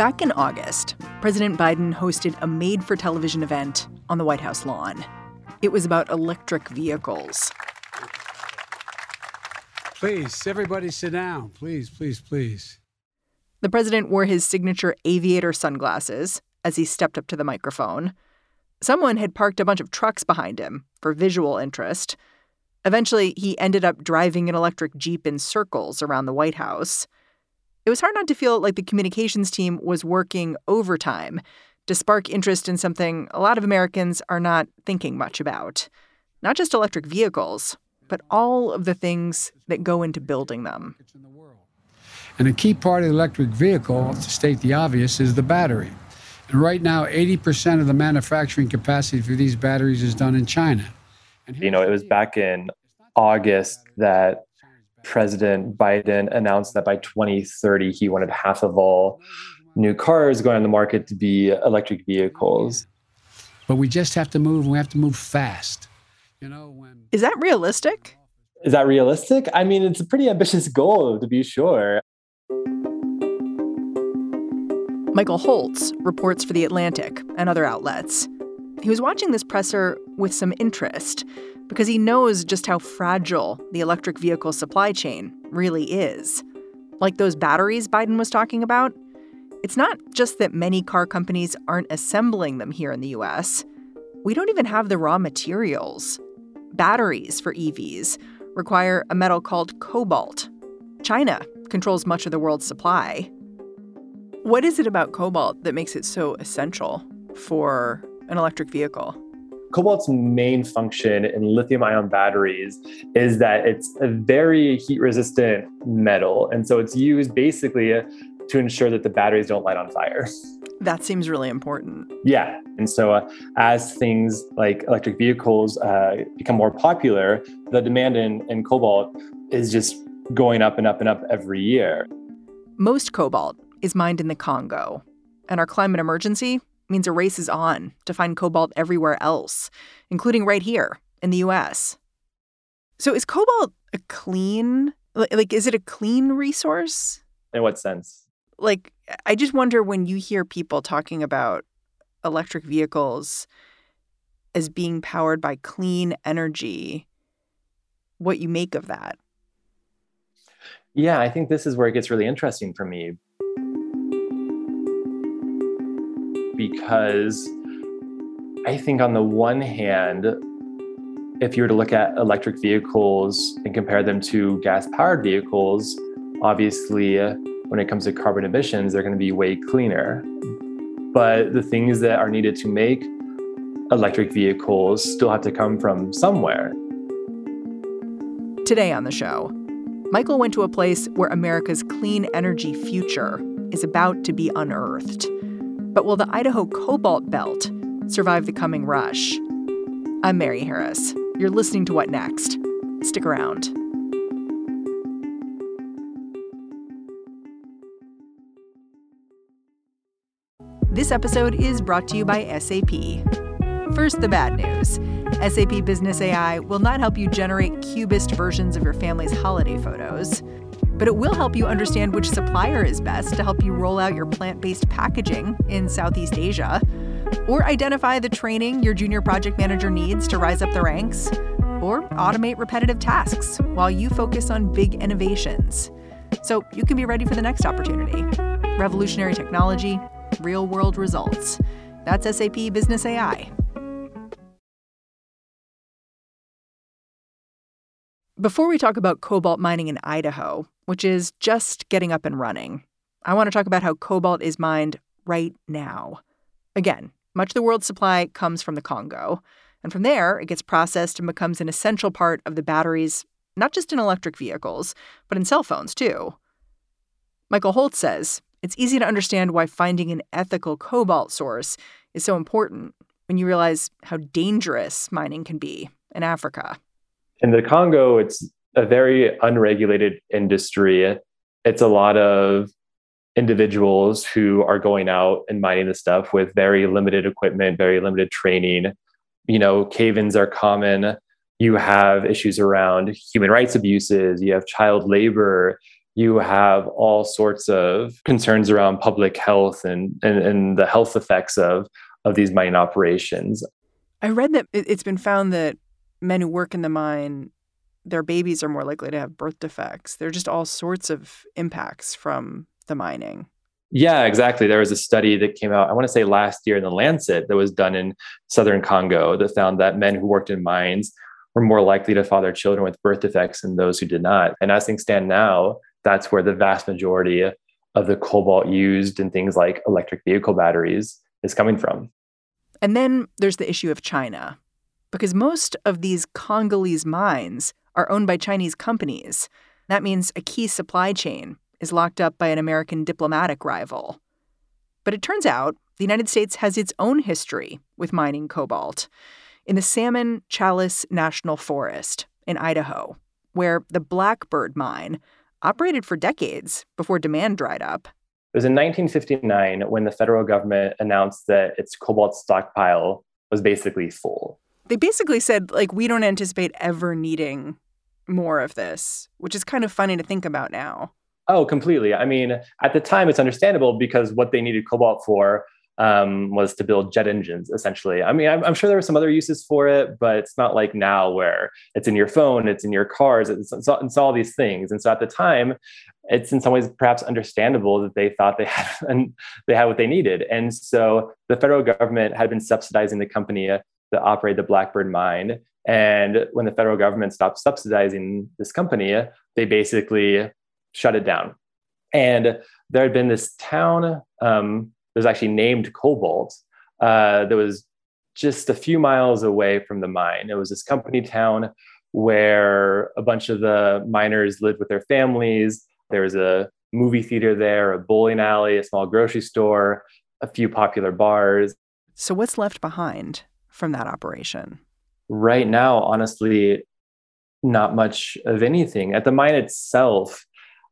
Back in August, President Biden hosted a made for television event on the White House lawn. It was about electric vehicles. Please, everybody sit down. Please, please, please. The president wore his signature aviator sunglasses as he stepped up to the microphone. Someone had parked a bunch of trucks behind him for visual interest. Eventually, he ended up driving an electric Jeep in circles around the White House. It was hard not to feel like the communications team was working overtime to spark interest in something a lot of Americans are not thinking much about not just electric vehicles, but all of the things that go into building them. And a key part of the electric vehicle, to state the obvious, is the battery. And right now, 80% of the manufacturing capacity for these batteries is done in China. You know, it was back in August that President Biden announced that by 2030, he wanted half of all new cars going on the market to be electric vehicles. But we just have to move, we have to move fast. You know, when Is that realistic? Is that realistic? I mean, it's a pretty ambitious goal, to be sure. Michael Holtz reports for The Atlantic and other outlets. He was watching this presser with some interest because he knows just how fragile the electric vehicle supply chain really is. Like those batteries Biden was talking about, it's not just that many car companies aren't assembling them here in the US. We don't even have the raw materials. Batteries for EVs require a metal called cobalt. China controls much of the world's supply. What is it about cobalt that makes it so essential for an electric vehicle? Cobalt's main function in lithium ion batteries is that it's a very heat resistant metal. And so it's used basically to ensure that the batteries don't light on fire. That seems really important. Yeah. And so uh, as things like electric vehicles uh, become more popular, the demand in, in cobalt is just going up and up and up every year. Most cobalt is mined in the Congo, and our climate emergency means a race is on to find cobalt everywhere else, including right here in the US. So is cobalt a clean like is it a clean resource? In what sense? Like I just wonder when you hear people talking about electric vehicles as being powered by clean energy, what you make of that. Yeah, I think this is where it gets really interesting for me because I think, on the one hand, if you were to look at electric vehicles and compare them to gas powered vehicles, obviously, when it comes to carbon emissions, they're going to be way cleaner. But the things that are needed to make electric vehicles still have to come from somewhere. Today on the show, Michael went to a place where America's clean energy future is about to be unearthed. But will the Idaho Cobalt Belt survive the coming rush? I'm Mary Harris. You're listening to What Next? Stick around. This episode is brought to you by SAP. First, the bad news SAP Business AI will not help you generate cubist versions of your family's holiday photos, but it will help you understand which supplier is best to help you roll out your plant based packaging in Southeast Asia, or identify the training your junior project manager needs to rise up the ranks, or automate repetitive tasks while you focus on big innovations. So you can be ready for the next opportunity. Revolutionary technology, real world results. That's SAP Business AI. Before we talk about cobalt mining in Idaho, which is just getting up and running, I want to talk about how cobalt is mined right now. Again, much of the world's supply comes from the Congo. And from there, it gets processed and becomes an essential part of the batteries, not just in electric vehicles, but in cell phones too. Michael Holtz says it's easy to understand why finding an ethical cobalt source is so important when you realize how dangerous mining can be in Africa. In the Congo, it's a very unregulated industry. It's a lot of individuals who are going out and mining the stuff with very limited equipment, very limited training. You know, cave ins are common. You have issues around human rights abuses, you have child labor, you have all sorts of concerns around public health and, and, and the health effects of, of these mining operations. I read that it's been found that men who work in the mine, their babies are more likely to have birth defects. There are just all sorts of impacts from the mining. Yeah, exactly. There was a study that came out, I want to say last year in the Lancet, that was done in southern Congo that found that men who worked in mines were more likely to father children with birth defects than those who did not. And as things stand now, that's where the vast majority of the cobalt used in things like electric vehicle batteries is coming from. And then there's the issue of China, because most of these Congolese mines are owned by Chinese companies. That means a key supply chain is locked up by an American diplomatic rival. But it turns out the United States has its own history with mining cobalt in the Salmon Challis National Forest in Idaho, where the Blackbird mine operated for decades before demand dried up. It was in 1959 when the federal government announced that its cobalt stockpile was basically full. They basically said, like, we don't anticipate ever needing more of this, which is kind of funny to think about now. Oh, completely. I mean, at the time, it's understandable because what they needed cobalt for um, was to build jet engines, essentially. I mean, I'm, I'm, sure there were some other uses for it, but it's not like now where it's in your phone, it's in your cars, it's, it's, it's all these things. And so at the time, it's in some ways perhaps understandable that they thought they had and they had what they needed. And so the federal government had been subsidizing the company that operated the Blackbird mine. And when the federal government stopped subsidizing this company, they basically shut it down. And there had been this town um, that was actually named Cobalt uh, that was just a few miles away from the mine. It was this company town where a bunch of the miners lived with their families. There was a movie theater there, a bowling alley, a small grocery store, a few popular bars. So, what's left behind from that operation? Right now, honestly, not much of anything. At the mine itself,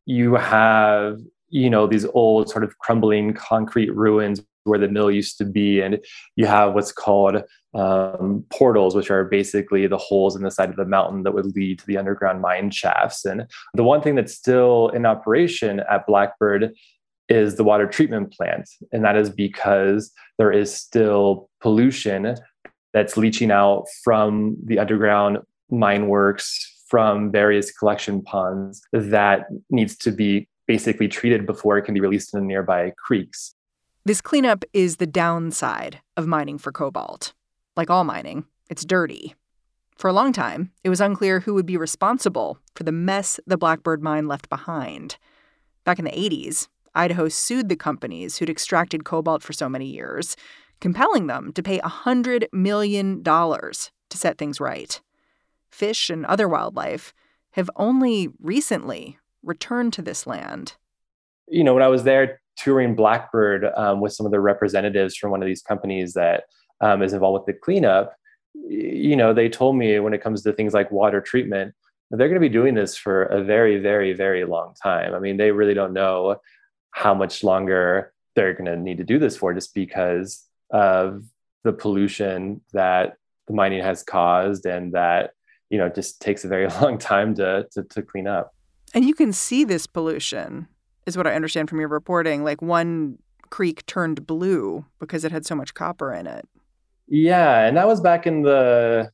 you have you know these old sort of crumbling concrete ruins where the mill used to be and you have what's called um, portals which are basically the holes in the side of the mountain that would lead to the underground mine shafts and the one thing that's still in operation at blackbird is the water treatment plant and that is because there is still pollution that's leaching out from the underground mine works from various collection ponds that needs to be basically treated before it can be released in the nearby creeks. This cleanup is the downside of mining for cobalt. Like all mining, it's dirty. For a long time, it was unclear who would be responsible for the mess the Blackbird mine left behind. Back in the 80s, Idaho sued the companies who'd extracted cobalt for so many years, compelling them to pay $100 million to set things right fish and other wildlife have only recently returned to this land. You know, when I was there touring Blackbird um, with some of the representatives from one of these companies that um, is involved with the cleanup, you know, they told me when it comes to things like water treatment, they're going to be doing this for a very, very, very long time. I mean, they really don't know how much longer they're going to need to do this for just because of the pollution that the mining has caused and that you know, just takes a very long time to, to, to clean up. And you can see this pollution, is what I understand from your reporting. Like one creek turned blue because it had so much copper in it. Yeah, and that was back in the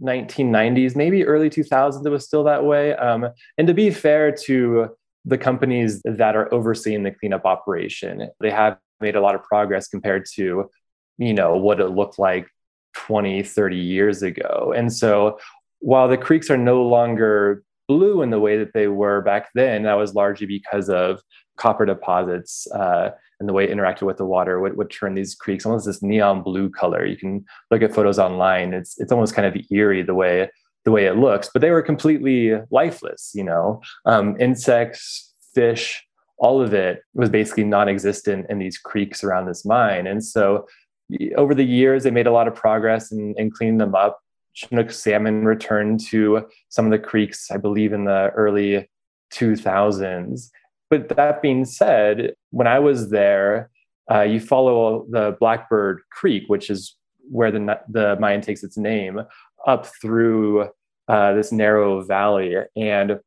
1990s, maybe early 2000s. It was still that way. Um, and to be fair to the companies that are overseeing the cleanup operation, they have made a lot of progress compared to, you know, what it looked like 20, 30 years ago. And so while the creeks are no longer blue in the way that they were back then. That was largely because of copper deposits uh, and the way it interacted with the water would, would turn these creeks almost this neon blue color. You can look at photos online. It's it's almost kind of eerie the way the way it looks, but they were completely lifeless. You know, um, insects, fish, all of it was basically non-existent in these creeks around this mine. And so over the years, they made a lot of progress in, in cleaning them up. Chinook salmon returned to some of the creeks, I believe, in the early 2000s. But that being said, when I was there, uh, you follow the Blackbird Creek, which is where the, the mine takes its name, up through uh, this narrow valley. And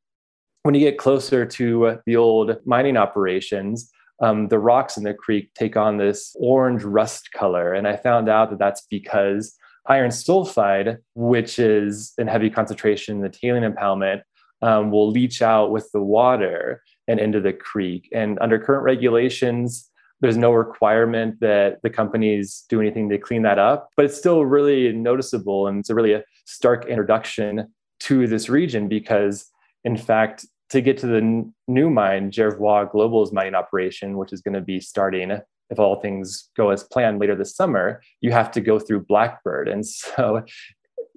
when you get closer to the old mining operations, um, the rocks in the creek take on this orange rust color. And I found out that that's because iron sulfide, which is in heavy concentration in the tailing impoundment, um, will leach out with the water and into the creek. And under current regulations, there's no requirement that the companies do anything to clean that up, but it's still really noticeable. And it's a really a stark introduction to this region because, in fact, to get to the n- new mine, Jervois Global's mining operation, which is going to be starting, if all things go as planned later this summer, you have to go through Blackbird. And so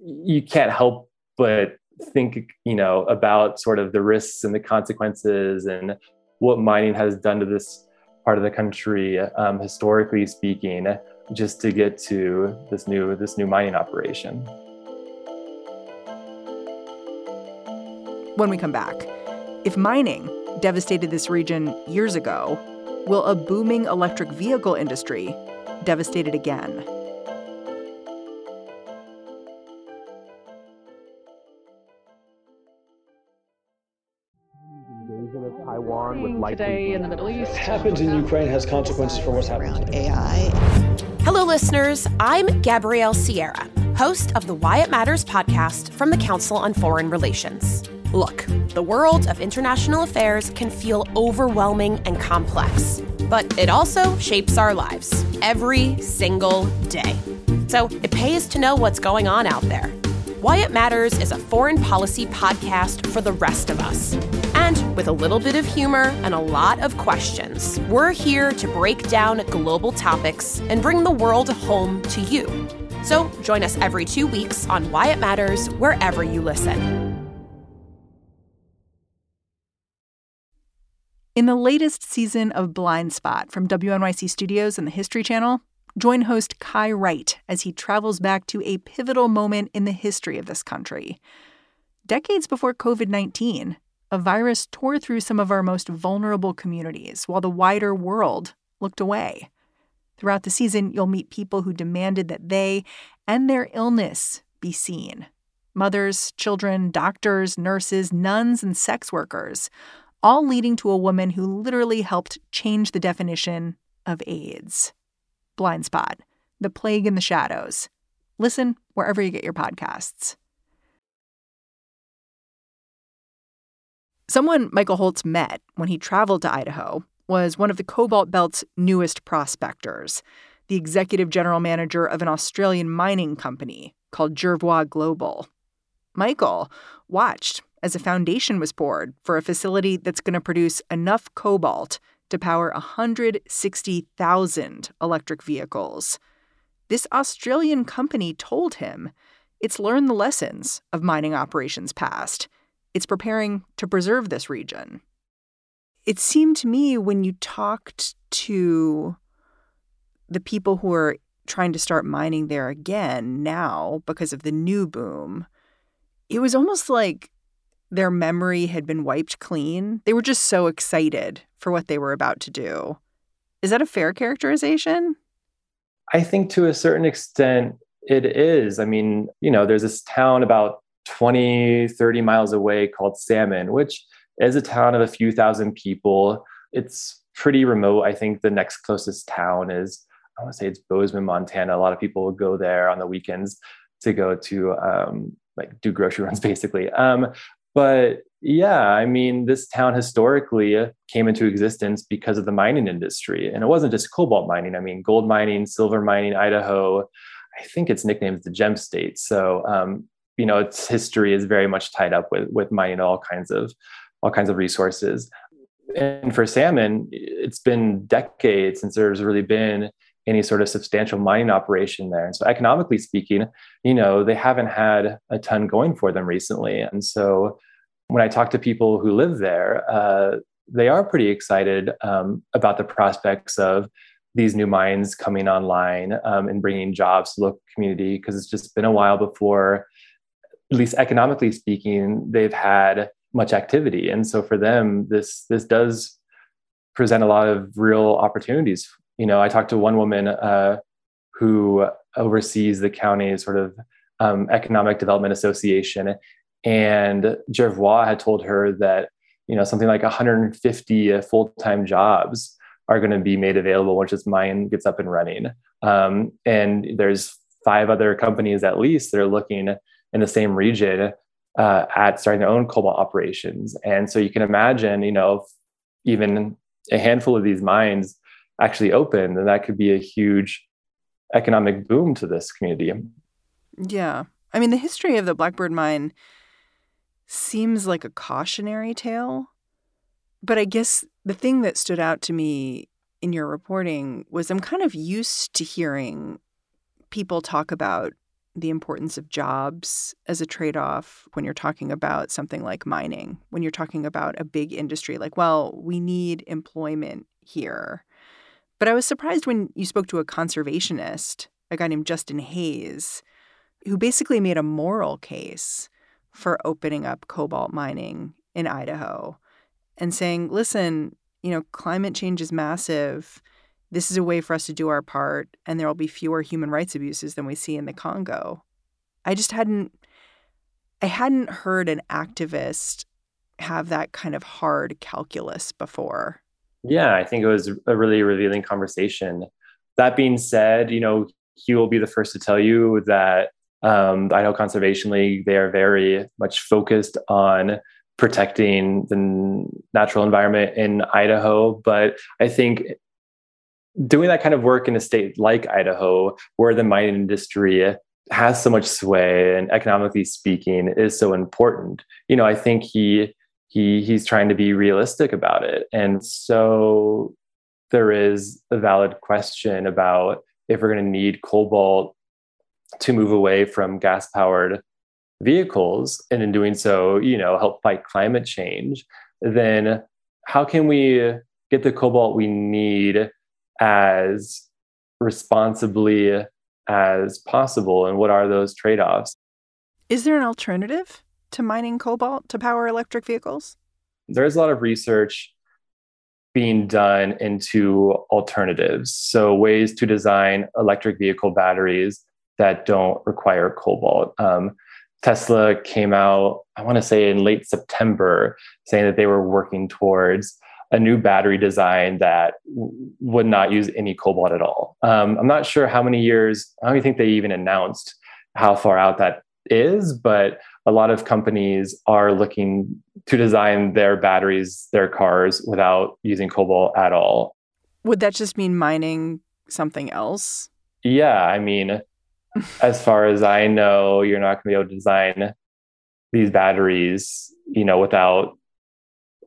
you can't help but think, you know, about sort of the risks and the consequences and what mining has done to this part of the country, um, historically speaking, just to get to this new this new mining operation. When we come back. If mining devastated this region years ago, will a booming electric vehicle industry devastate it again? today in the Middle East. Happens in Ukraine has consequences for what's happening around AI. Hello, listeners. I'm Gabrielle Sierra, host of the Why It Matters podcast from the Council on Foreign Relations. Look, the world of international affairs can feel overwhelming and complex, but it also shapes our lives every single day. So it pays to know what's going on out there. Why It Matters is a foreign policy podcast for the rest of us. And with a little bit of humor and a lot of questions, we're here to break down global topics and bring the world home to you. So join us every two weeks on Why It Matters wherever you listen. In the latest season of Blind Spot from WNYC Studios and the History Channel, join host Kai Wright as he travels back to a pivotal moment in the history of this country. Decades before COVID 19, a virus tore through some of our most vulnerable communities while the wider world looked away. Throughout the season, you'll meet people who demanded that they and their illness be seen mothers, children, doctors, nurses, nuns, and sex workers all leading to a woman who literally helped change the definition of AIDS. Blind Spot, The Plague in the Shadows. Listen wherever you get your podcasts. Someone Michael Holtz met when he traveled to Idaho was one of the Cobalt Belt's newest prospectors, the executive general manager of an Australian mining company called Jervois Global. Michael watched as a foundation was poured for a facility that's going to produce enough cobalt to power 160,000 electric vehicles. This Australian company told him it's learned the lessons of mining operations past. It's preparing to preserve this region. It seemed to me when you talked to the people who are trying to start mining there again now because of the new boom, it was almost like their memory had been wiped clean. They were just so excited for what they were about to do. Is that a fair characterization? I think to a certain extent it is. I mean, you know, there's this town about 20, 30 miles away called Salmon, which is a town of a few thousand people. It's pretty remote. I think the next closest town is, I want to say it's Bozeman, Montana. A lot of people go there on the weekends to go to um, like do grocery runs basically. Um, but yeah, I mean, this town historically came into existence because of the mining industry. And it wasn't just cobalt mining. I mean, gold mining, silver mining, Idaho. I think its nickname is the gem state. So um, you know its history is very much tied up with with mining all kinds of all kinds of resources. And for salmon, it's been decades since there's really been any sort of substantial mining operation there. And so, economically speaking, you know, they haven't had a ton going for them recently. And so, when I talk to people who live there, uh, they are pretty excited um, about the prospects of these new mines coming online um, and bringing jobs to local community because it's just been a while before, at least economically speaking, they've had much activity. And so for them, this this does present a lot of real opportunities you know, I talked to one woman uh, who oversees the county's sort of um, economic development association, and Jervois had told her that you know something like 150 full-time jobs are going to be made available once this mine gets up and running. Um, and there's five other companies at least that are looking in the same region uh, at starting their own cobalt operations. And so you can imagine, you know, even a handful of these mines actually open, then that could be a huge economic boom to this community. Yeah. I mean, the history of the Blackbird mine seems like a cautionary tale. But I guess the thing that stood out to me in your reporting was I'm kind of used to hearing people talk about the importance of jobs as a trade off when you're talking about something like mining, when you're talking about a big industry, like, well, we need employment here. But I was surprised when you spoke to a conservationist, a guy named Justin Hayes, who basically made a moral case for opening up cobalt mining in Idaho and saying, listen, you know, climate change is massive. This is a way for us to do our part, and there will be fewer human rights abuses than we see in the Congo. I just hadn't I hadn't heard an activist have that kind of hard calculus before. Yeah, I think it was a really revealing conversation. That being said, you know, he will be the first to tell you that um, the Idaho Conservation League, they are very much focused on protecting the natural environment in Idaho. But I think doing that kind of work in a state like Idaho, where the mining industry has so much sway and economically speaking is so important, you know, I think he he he's trying to be realistic about it. And so there is a valid question about if we're going to need cobalt to move away from gas powered vehicles and in doing so you know help fight climate change then how can we get the cobalt we need as responsibly as possible? And what are those trade-offs? Is there an alternative to mining cobalt to power electric vehicles? There's a lot of research being done into alternatives. So, ways to design electric vehicle batteries that don't require cobalt. Um, Tesla came out, I want to say in late September, saying that they were working towards a new battery design that w- would not use any cobalt at all. Um, I'm not sure how many years, I don't think they even announced how far out that is, but a lot of companies are looking to design their batteries, their cars without using cobalt at all. Would that just mean mining something else? Yeah, I mean, as far as I know, you're not going to be able to design these batteries, you know, without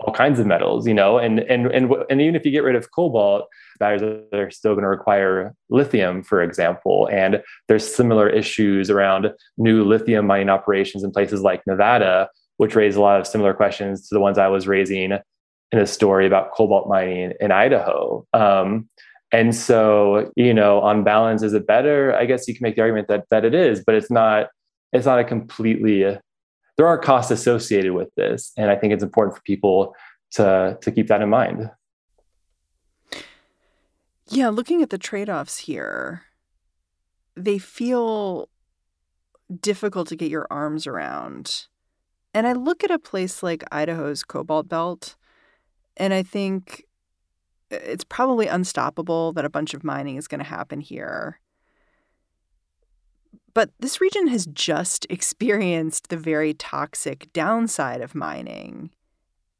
all kinds of metals, you know, and and and and even if you get rid of cobalt, batteries are still going to require lithium, for example. And there's similar issues around new lithium mining operations in places like Nevada, which raise a lot of similar questions to the ones I was raising in a story about cobalt mining in Idaho. Um, and so, you know, on balance, is it better? I guess you can make the argument that that it is, but it's not. It's not a completely there are costs associated with this. And I think it's important for people to, to keep that in mind. Yeah, looking at the trade offs here, they feel difficult to get your arms around. And I look at a place like Idaho's Cobalt Belt, and I think uh, it's probably unstoppable that a bunch of mining is going to happen here. But this region has just experienced the very toxic downside of mining.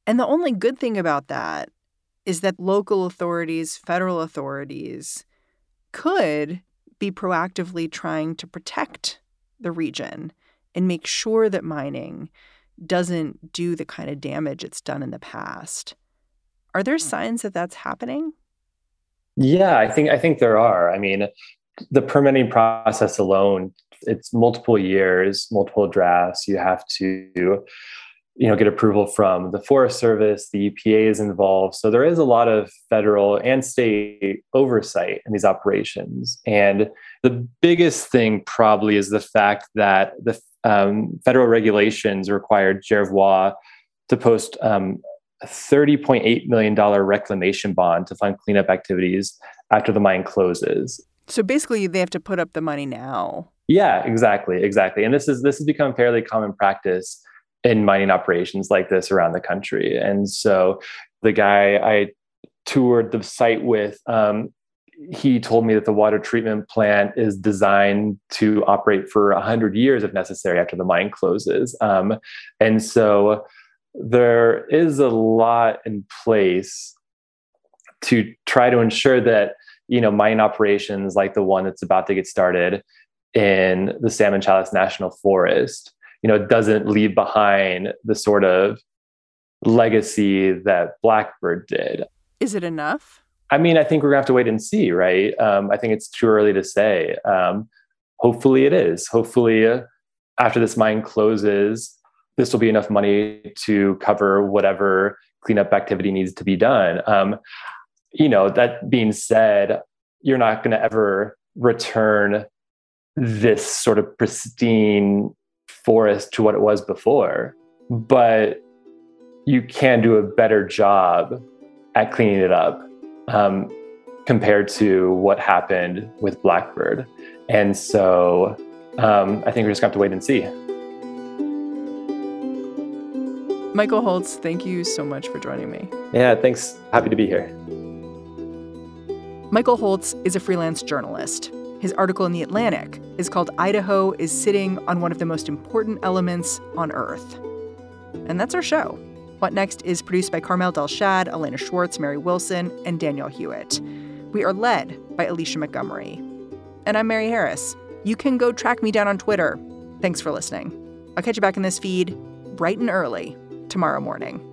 And the only good thing about that is that local authorities, federal authorities, could be proactively trying to protect the region and make sure that mining doesn't do the kind of damage it's done in the past. Are there signs that that's happening? Yeah, I think I think there are. I mean, the permitting process alone, it's multiple years, multiple drafts. You have to you know get approval from the forest service the epa is involved. So there is a lot of federal and state oversight in these operations. And the biggest thing probably is the fact that the um, federal regulations required jervois to post um, a $30.8 million reclamation bond to fund cleanup activities after the mine closes so basically they have to put up the money now yeah exactly exactly and this is this has become fairly common practice in mining operations like this around the country. And so the guy I toured the site with, um, he told me that the water treatment plant is designed to operate for 100 years if necessary after the mine closes. Um, and so there is a lot in place to try to ensure that you know mining operations like the one that's about to get started in the Salmon Challis National Forest you know doesn't leave behind the sort of legacy that blackbird did. Is it enough? I mean i think we're gonna have to wait and see right? Um, i think it's too early to say. Um, hopefully it is. Hopefully uh, after this mine closes this will be enough money to cover whatever cleanup activity needs to be done. Um, you know that being said you're not going to ever return this sort of pristine forest to what it was before, but you can do a better job at cleaning it up um, compared to what happened with Blackbird. And so um, I think we're just going to have to wait and see. Michael Holtz, thank you so much for joining me. Yeah, thanks. Happy to be here. Michael Holtz is a freelance journalist. His article in The Atlantic is called Idaho is Sitting on One of the Most Important Elements on Earth. And that's our show. What Next is produced by Carmel Delshad, Elena Schwartz, Mary Wilson, and Danielle Hewitt. We are led by Alicia Montgomery. And I'm Mary Harris. You can go track me down on Twitter. Thanks for listening. I'll catch you back in this feed bright and early tomorrow morning.